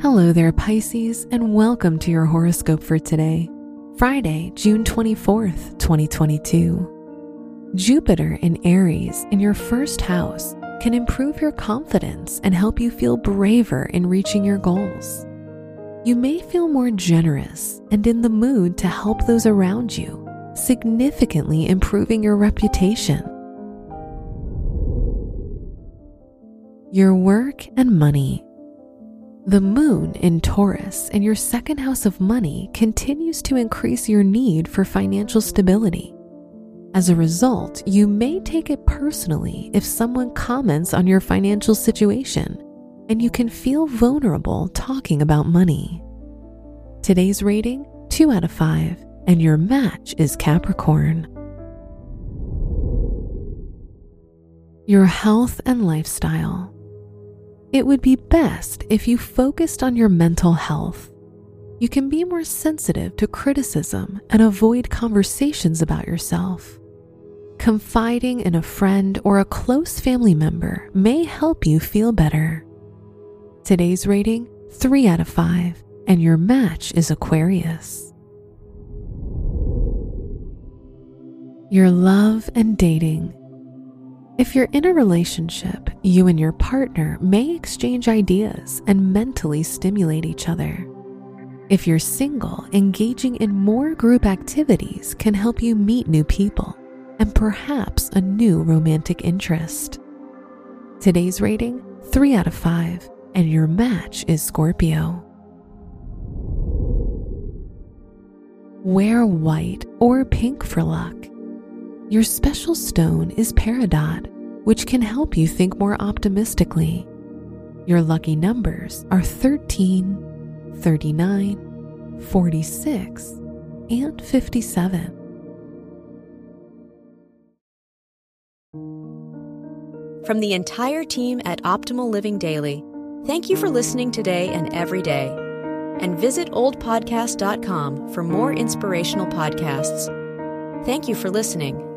Hello there, Pisces, and welcome to your horoscope for today, Friday, June 24th, 2022. Jupiter in Aries in your first house can improve your confidence and help you feel braver in reaching your goals. You may feel more generous and in the mood to help those around you, significantly improving your reputation. Your work and money. The moon in Taurus in your second house of money continues to increase your need for financial stability. As a result, you may take it personally if someone comments on your financial situation, and you can feel vulnerable talking about money. Today's rating 2 out of 5, and your match is Capricorn. Your health and lifestyle. It would be best if you focused on your mental health. You can be more sensitive to criticism and avoid conversations about yourself. Confiding in a friend or a close family member may help you feel better. Today's rating 3 out of 5, and your match is Aquarius. Your love and dating. If you're in a relationship, you and your partner may exchange ideas and mentally stimulate each other. If you're single, engaging in more group activities can help you meet new people and perhaps a new romantic interest. Today's rating 3 out of 5, and your match is Scorpio. Wear white or pink for luck. Your special stone is peridot, which can help you think more optimistically. Your lucky numbers are 13, 39, 46, and 57. From the entire team at Optimal Living Daily, thank you for listening today and every day. And visit oldpodcast.com for more inspirational podcasts. Thank you for listening.